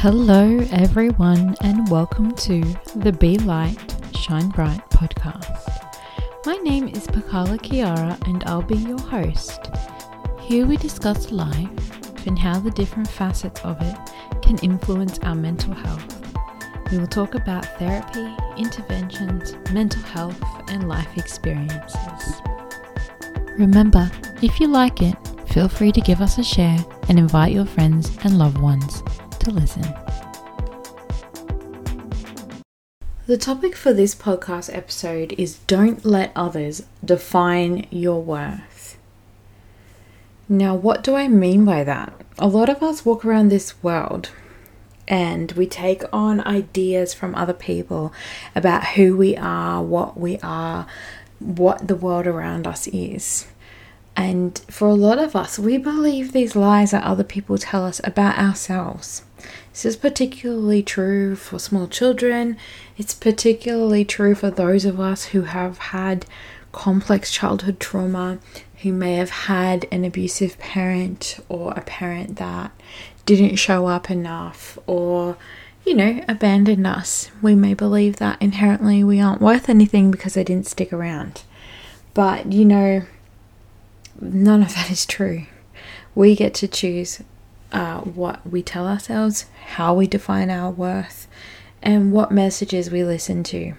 Hello, everyone, and welcome to the Be Light, Shine Bright podcast. My name is Pakala Kiara, and I'll be your host. Here we discuss life and how the different facets of it can influence our mental health. We will talk about therapy, interventions, mental health, and life experiences. Remember, if you like it, feel free to give us a share and invite your friends and loved ones to listen. The topic for this podcast episode is Don't Let Others Define Your Worth. Now, what do I mean by that? A lot of us walk around this world and we take on ideas from other people about who we are, what we are, what the world around us is. And for a lot of us, we believe these lies that other people tell us about ourselves. This is particularly true for small children. It's particularly true for those of us who have had complex childhood trauma, who may have had an abusive parent or a parent that didn't show up enough or, you know, abandoned us. We may believe that inherently we aren't worth anything because they didn't stick around. But, you know, none of that is true. We get to choose uh, what we tell ourselves, how we define our worth, and what messages we listen to.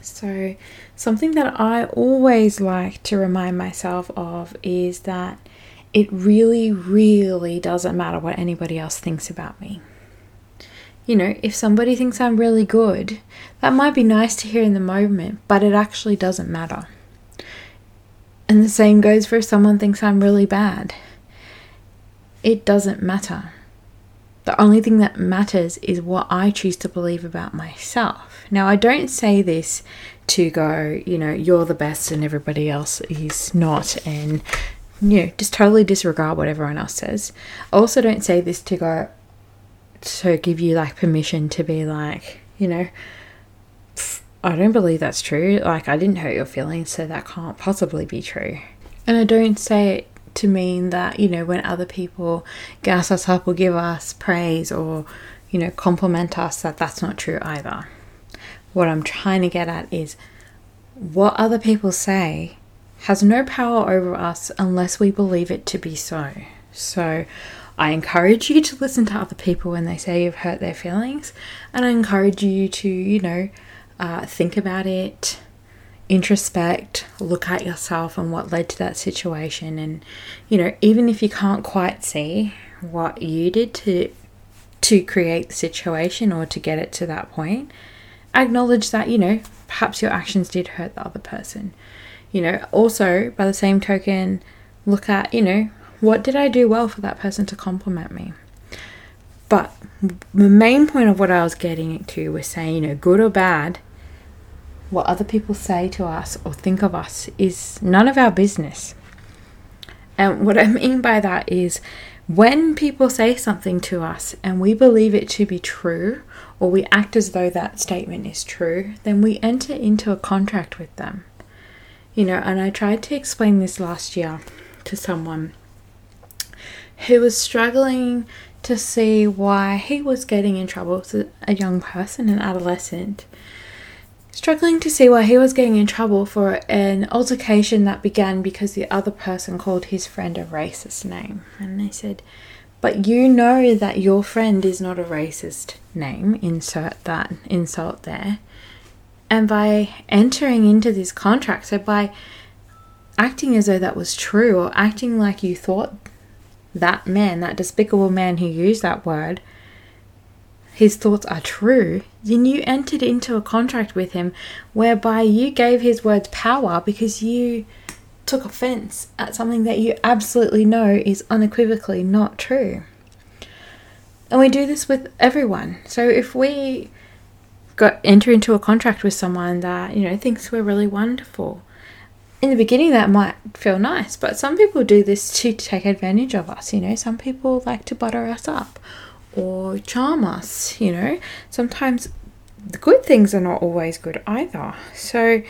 So, something that I always like to remind myself of is that it really, really doesn't matter what anybody else thinks about me. You know, if somebody thinks I'm really good, that might be nice to hear in the moment, but it actually doesn't matter. And the same goes for if someone thinks I'm really bad. It doesn't matter. The only thing that matters is what I choose to believe about myself. Now, I don't say this to go, you know, you're the best and everybody else is not, and, you know, just totally disregard what everyone else says. I also don't say this to go, to give you like permission to be like, you know, I don't believe that's true. Like, I didn't hurt your feelings, so that can't possibly be true. And I don't say it to mean that, you know, when other people gas us up or give us praise or, you know, compliment us, that that's not true either. What I'm trying to get at is what other people say has no power over us unless we believe it to be so. So, I encourage you to listen to other people when they say you've hurt their feelings, and I encourage you to, you know, uh, think about it, introspect, look at yourself and what led to that situation. And, you know, even if you can't quite see what you did to to create the situation or to get it to that point, acknowledge that, you know, perhaps your actions did hurt the other person. You know, also by the same token, look at, you know, what did I do well for that person to compliment me? But the main point of what I was getting to was saying, you know, good or bad, what other people say to us or think of us is none of our business. And what I mean by that is when people say something to us and we believe it to be true, or we act as though that statement is true, then we enter into a contract with them. You know, and I tried to explain this last year to someone who was struggling to see why he was getting in trouble as a young person, an adolescent, struggling to see why he was getting in trouble for an altercation that began because the other person called his friend a racist name. And they said, But you know that your friend is not a racist name, insert that insult there. And by entering into this contract, so by acting as though that was true or acting like you thought that man, that despicable man who used that word, his thoughts are true, then you entered into a contract with him whereby you gave his words power because you took offense at something that you absolutely know is unequivocally not true. And we do this with everyone. So if we got enter into a contract with someone that, you know, thinks we're really wonderful, in the beginning that might feel nice, but some people do this to take advantage of us, you know. Some people like to butter us up or charm us, you know. Sometimes the good things are not always good either. So,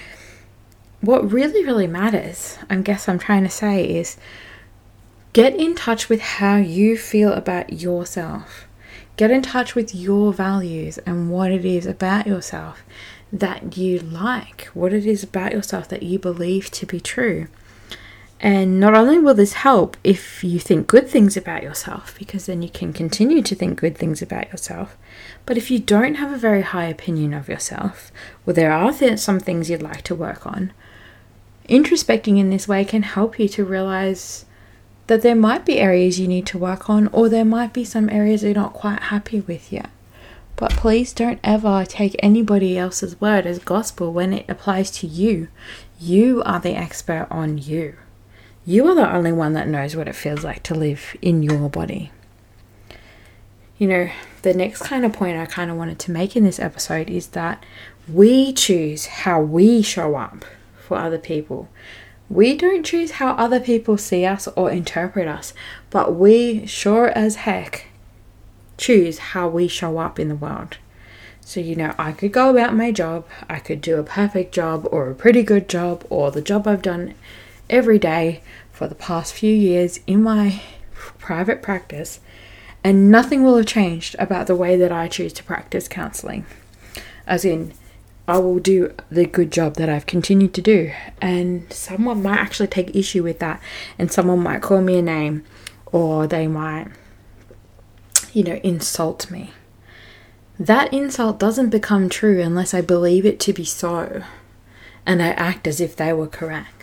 what really, really matters, I guess I'm trying to say, is get in touch with how you feel about yourself. Get in touch with your values and what it is about yourself that you like, what it is about yourself that you believe to be true. And not only will this help if you think good things about yourself, because then you can continue to think good things about yourself, but if you don't have a very high opinion of yourself, or there are th- some things you'd like to work on, introspecting in this way can help you to realize that there might be areas you need to work on, or there might be some areas you're not quite happy with yet. But please don't ever take anybody else's word as gospel when it applies to you. You are the expert on you. You are the only one that knows what it feels like to live in your body. You know, the next kind of point I kind of wanted to make in this episode is that we choose how we show up for other people. We don't choose how other people see us or interpret us, but we sure as heck choose how we show up in the world. So, you know, I could go about my job, I could do a perfect job or a pretty good job or the job I've done every day for the past few years in my private practice, and nothing will have changed about the way that I choose to practice counseling. As in, I will do the good job that I've continued to do. And someone might actually take issue with that, and someone might call me a name, or they might, you know, insult me. That insult doesn't become true unless I believe it to be so, and I act as if they were correct.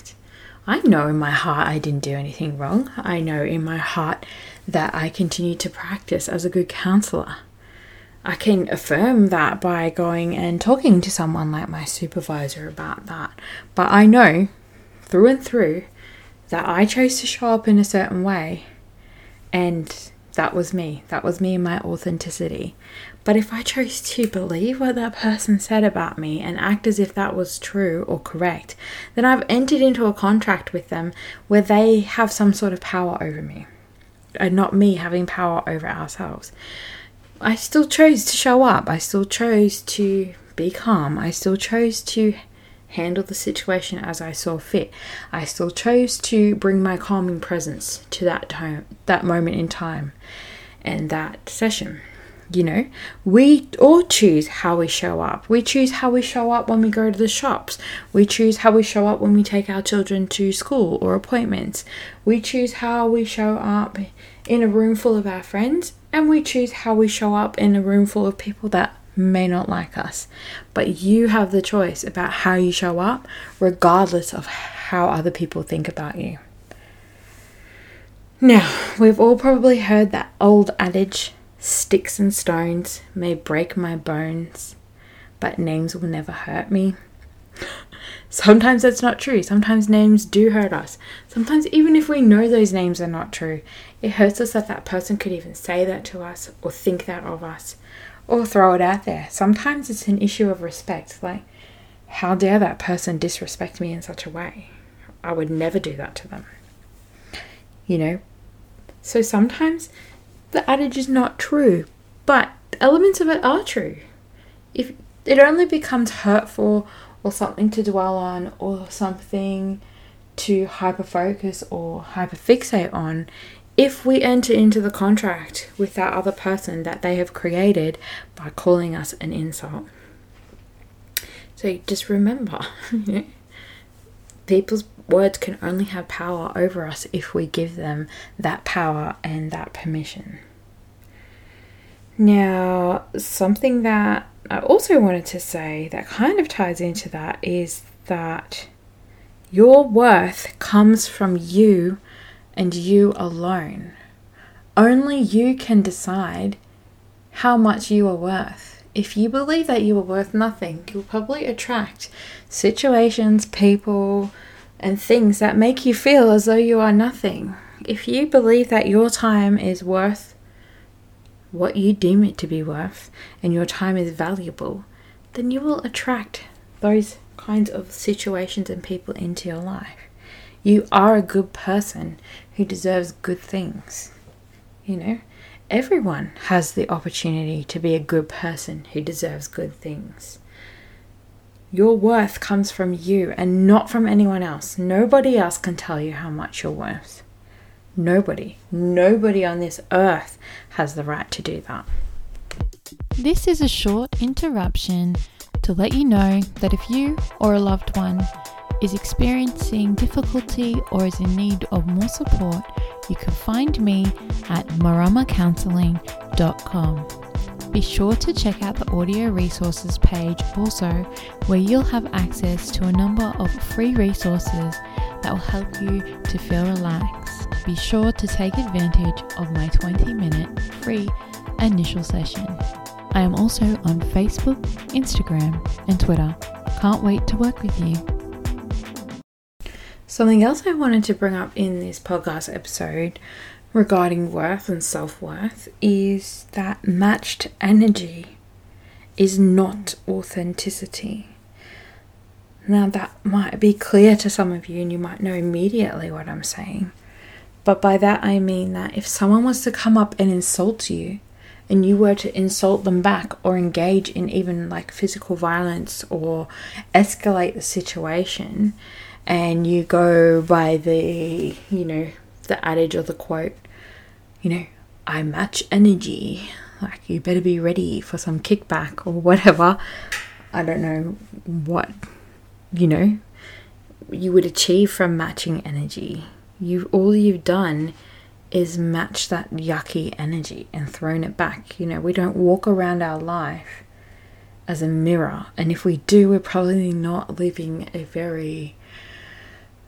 I know in my heart I didn't do anything wrong. I know in my heart that I continue to practice as a good counselor. I can affirm that by going and talking to someone like my supervisor about that. But I know through and through that I chose to show up in a certain way and that was me. That was me and my authenticity. But if I chose to believe what that person said about me and act as if that was true or correct, then I've entered into a contract with them where they have some sort of power over me and not me having power over ourselves. I still chose to show up. I still chose to be calm. I still chose to handle the situation as I saw fit. I still chose to bring my calming presence to that time, that moment in time, and that session. You know, we all choose how we show up. We choose how we show up when we go to the shops. We choose how we show up when we take our children to school or appointments. We choose how we show up in a room full of our friends and we choose how we show up in a room full of people that may not like us. But you have the choice about how you show up, regardless of how other people think about you. Now, we've all probably heard that old adage sticks and stones may break my bones, but names will never hurt me. Sometimes that's not true. Sometimes names do hurt us. Sometimes, even if we know those names are not true, it hurts us that that person could even say that to us or think that of us or throw it out there. Sometimes it's an issue of respect. Like, how dare that person disrespect me in such a way? I would never do that to them. You know? So sometimes the adage is not true, but elements of it are true. If it only becomes hurtful or something to dwell on or something to hyper focus or hyper fixate on if we enter into the contract with that other person that they have created by calling us an insult. So just remember, people's words can only have power over us if we give them that power and that permission. Now, something that I also wanted to say that kind of ties into that is that your worth comes from you and you alone. Only you can decide how much you are worth. If you believe that you are worth nothing, you'll probably attract situations, people, and things that make you feel as though you are nothing. If you believe that your time is worth what you deem it to be worth and your time is valuable, then you will attract those kinds of situations and people into your life. You are a good person who deserves good things. You know, everyone has the opportunity to be a good person who deserves good things. Your worth comes from you and not from anyone else. Nobody else can tell you how much you're worth. Nobody, nobody on this earth has the right to do that. This is a short interruption to let you know that if you or a loved one is experiencing difficulty or is in need of more support, you can find me at maramacounseling.com. Be sure to check out the audio resources page also, where you'll have access to a number of free resources that will help you to feel relaxed. Be sure to take advantage of my 20 minute free initial session. I am also on Facebook, Instagram, and Twitter. Can't wait to work with you. Something else I wanted to bring up in this podcast episode regarding worth and self worth is that matched energy is not authenticity. Now, that might be clear to some of you, and you might know immediately what I'm saying. But by that, I mean that if someone was to come up and insult you, and you were to insult them back or engage in even like physical violence or escalate the situation, and you go by the, you know, the adage or the quote, you know, I match energy, like you better be ready for some kickback or whatever. I don't know what, you know, you would achieve from matching energy. You all you've done is match that yucky energy and thrown it back. You know, we don't walk around our life as a mirror, and if we do, we're probably not living a very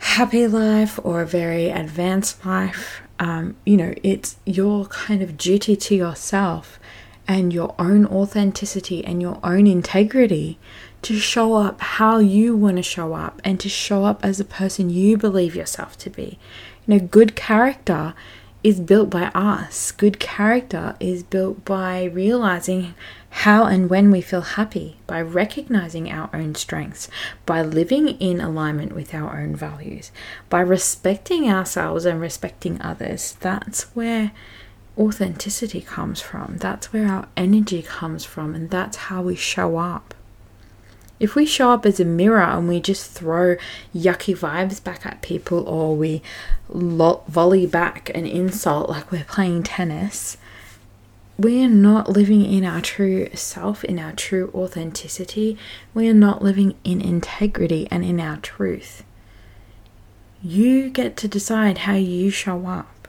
happy life or a very advanced life. Um, you know, it's your kind of duty to yourself and your own authenticity and your own integrity to show up how you want to show up and to show up as a person you believe yourself to be. You know, good character is built by us. Good character is built by realizing how and when we feel happy, by recognizing our own strengths, by living in alignment with our own values, by respecting ourselves and respecting others. That's where authenticity comes from. That's where our energy comes from, and that's how we show up. If we show up as a mirror and we just throw yucky vibes back at people or we lo- volley back an insult like we're playing tennis, we are not living in our true self, in our true authenticity. We are not living in integrity and in our truth. You get to decide how you show up.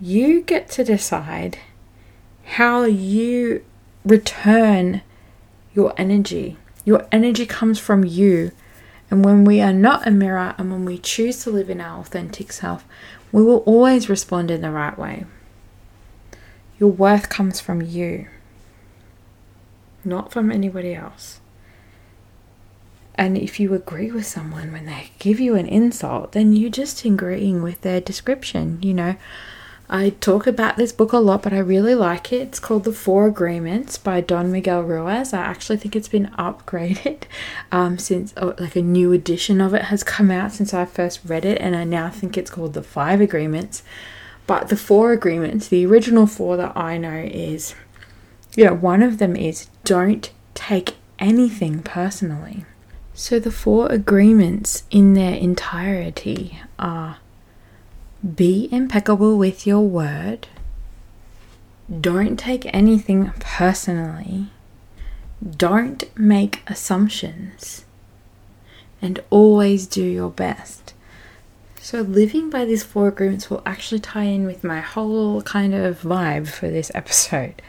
You get to decide how you return your energy. Your energy comes from you. And when we are not a mirror and when we choose to live in our authentic self, we will always respond in the right way. Your worth comes from you, not from anybody else. And if you agree with someone when they give you an insult, then you're just agreeing with their description. You know, I talk about this book a lot, but I really like it. It's called The Four Agreements by Don Miguel Ruiz. I actually think it's been upgraded um, since, oh, like, a new edition of it has come out since I first read it, and I now think it's called The Five Agreements. But the four agreements, the original four that I know is, you know, one of them is don't take anything personally. So the four agreements in their entirety are be impeccable with your word. Don't take anything personally. Don't make assumptions. And always do your best. So, living by these four agreements will actually tie in with my whole kind of vibe for this episode.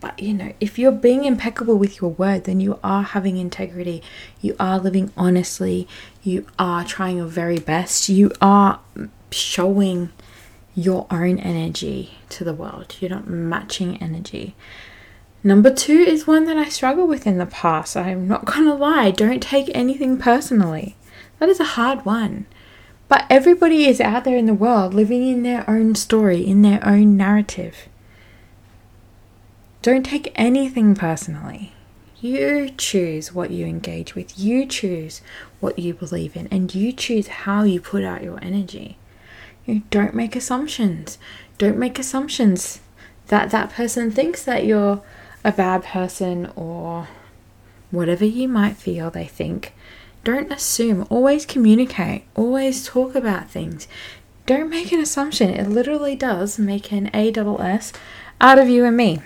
But you know, if you're being impeccable with your word, then you are having integrity, you are living honestly, you are trying your very best, you are showing your own energy to the world. You're not matching energy. Number two is one that I struggle with in the past. I'm not gonna lie, don't take anything personally. That is a hard one. But everybody is out there in the world living in their own story, in their own narrative. Don't take anything personally. You choose what you engage with, you choose what you believe in, and you choose how you put out your energy. Don't make assumptions. Don't make assumptions that that person thinks that you're a bad person or whatever you might feel they think. Don't assume. Always communicate. Always talk about things. Don't make an assumption. It literally does make an A double S out of you and me.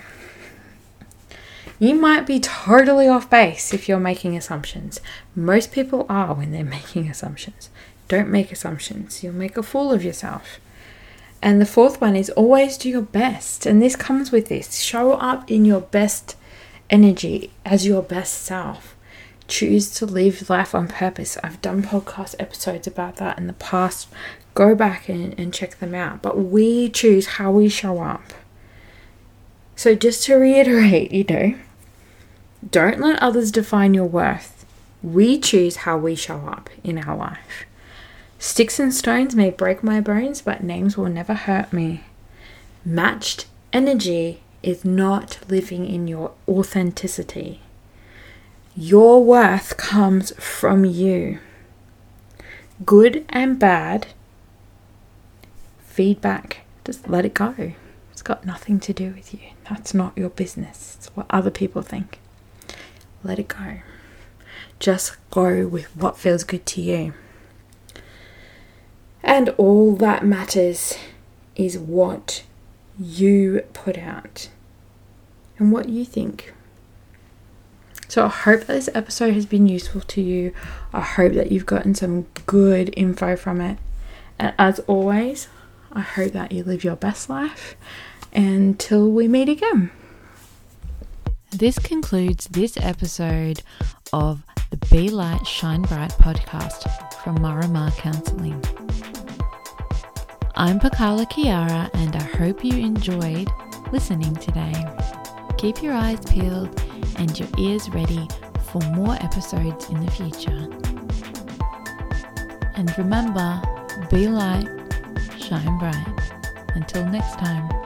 You might be totally off base if you're making assumptions. Most people are when they're making assumptions. Don't make assumptions, you'll make a fool of yourself. And the fourth one is always do your best. And this comes with this show up in your best energy as your best self. Choose to live life on purpose. I've done podcast episodes about that in the past. Go back and, and check them out. But we choose how we show up. So, just to reiterate, you know, don't let others define your worth. We choose how we show up in our life. Sticks and stones may break my bones, but names will never hurt me. Matched energy is not living in your authenticity. Your worth comes from you. Good and bad feedback, just let it go. It's got nothing to do with you. That's not your business. It's what other people think. Let it go. Just go with what feels good to you. And all that matters is what you put out and what you think. So I hope this episode has been useful to you. I hope that you've gotten some good info from it. And as always, I hope that you live your best life until we meet again. This concludes this episode of the Be Light Shine Bright podcast from Marama Counseling. I'm Pakala Kiara, and I hope you enjoyed listening today. Keep your eyes peeled and your ears ready for more episodes in the future. And remember, be light, shine bright. Until next time.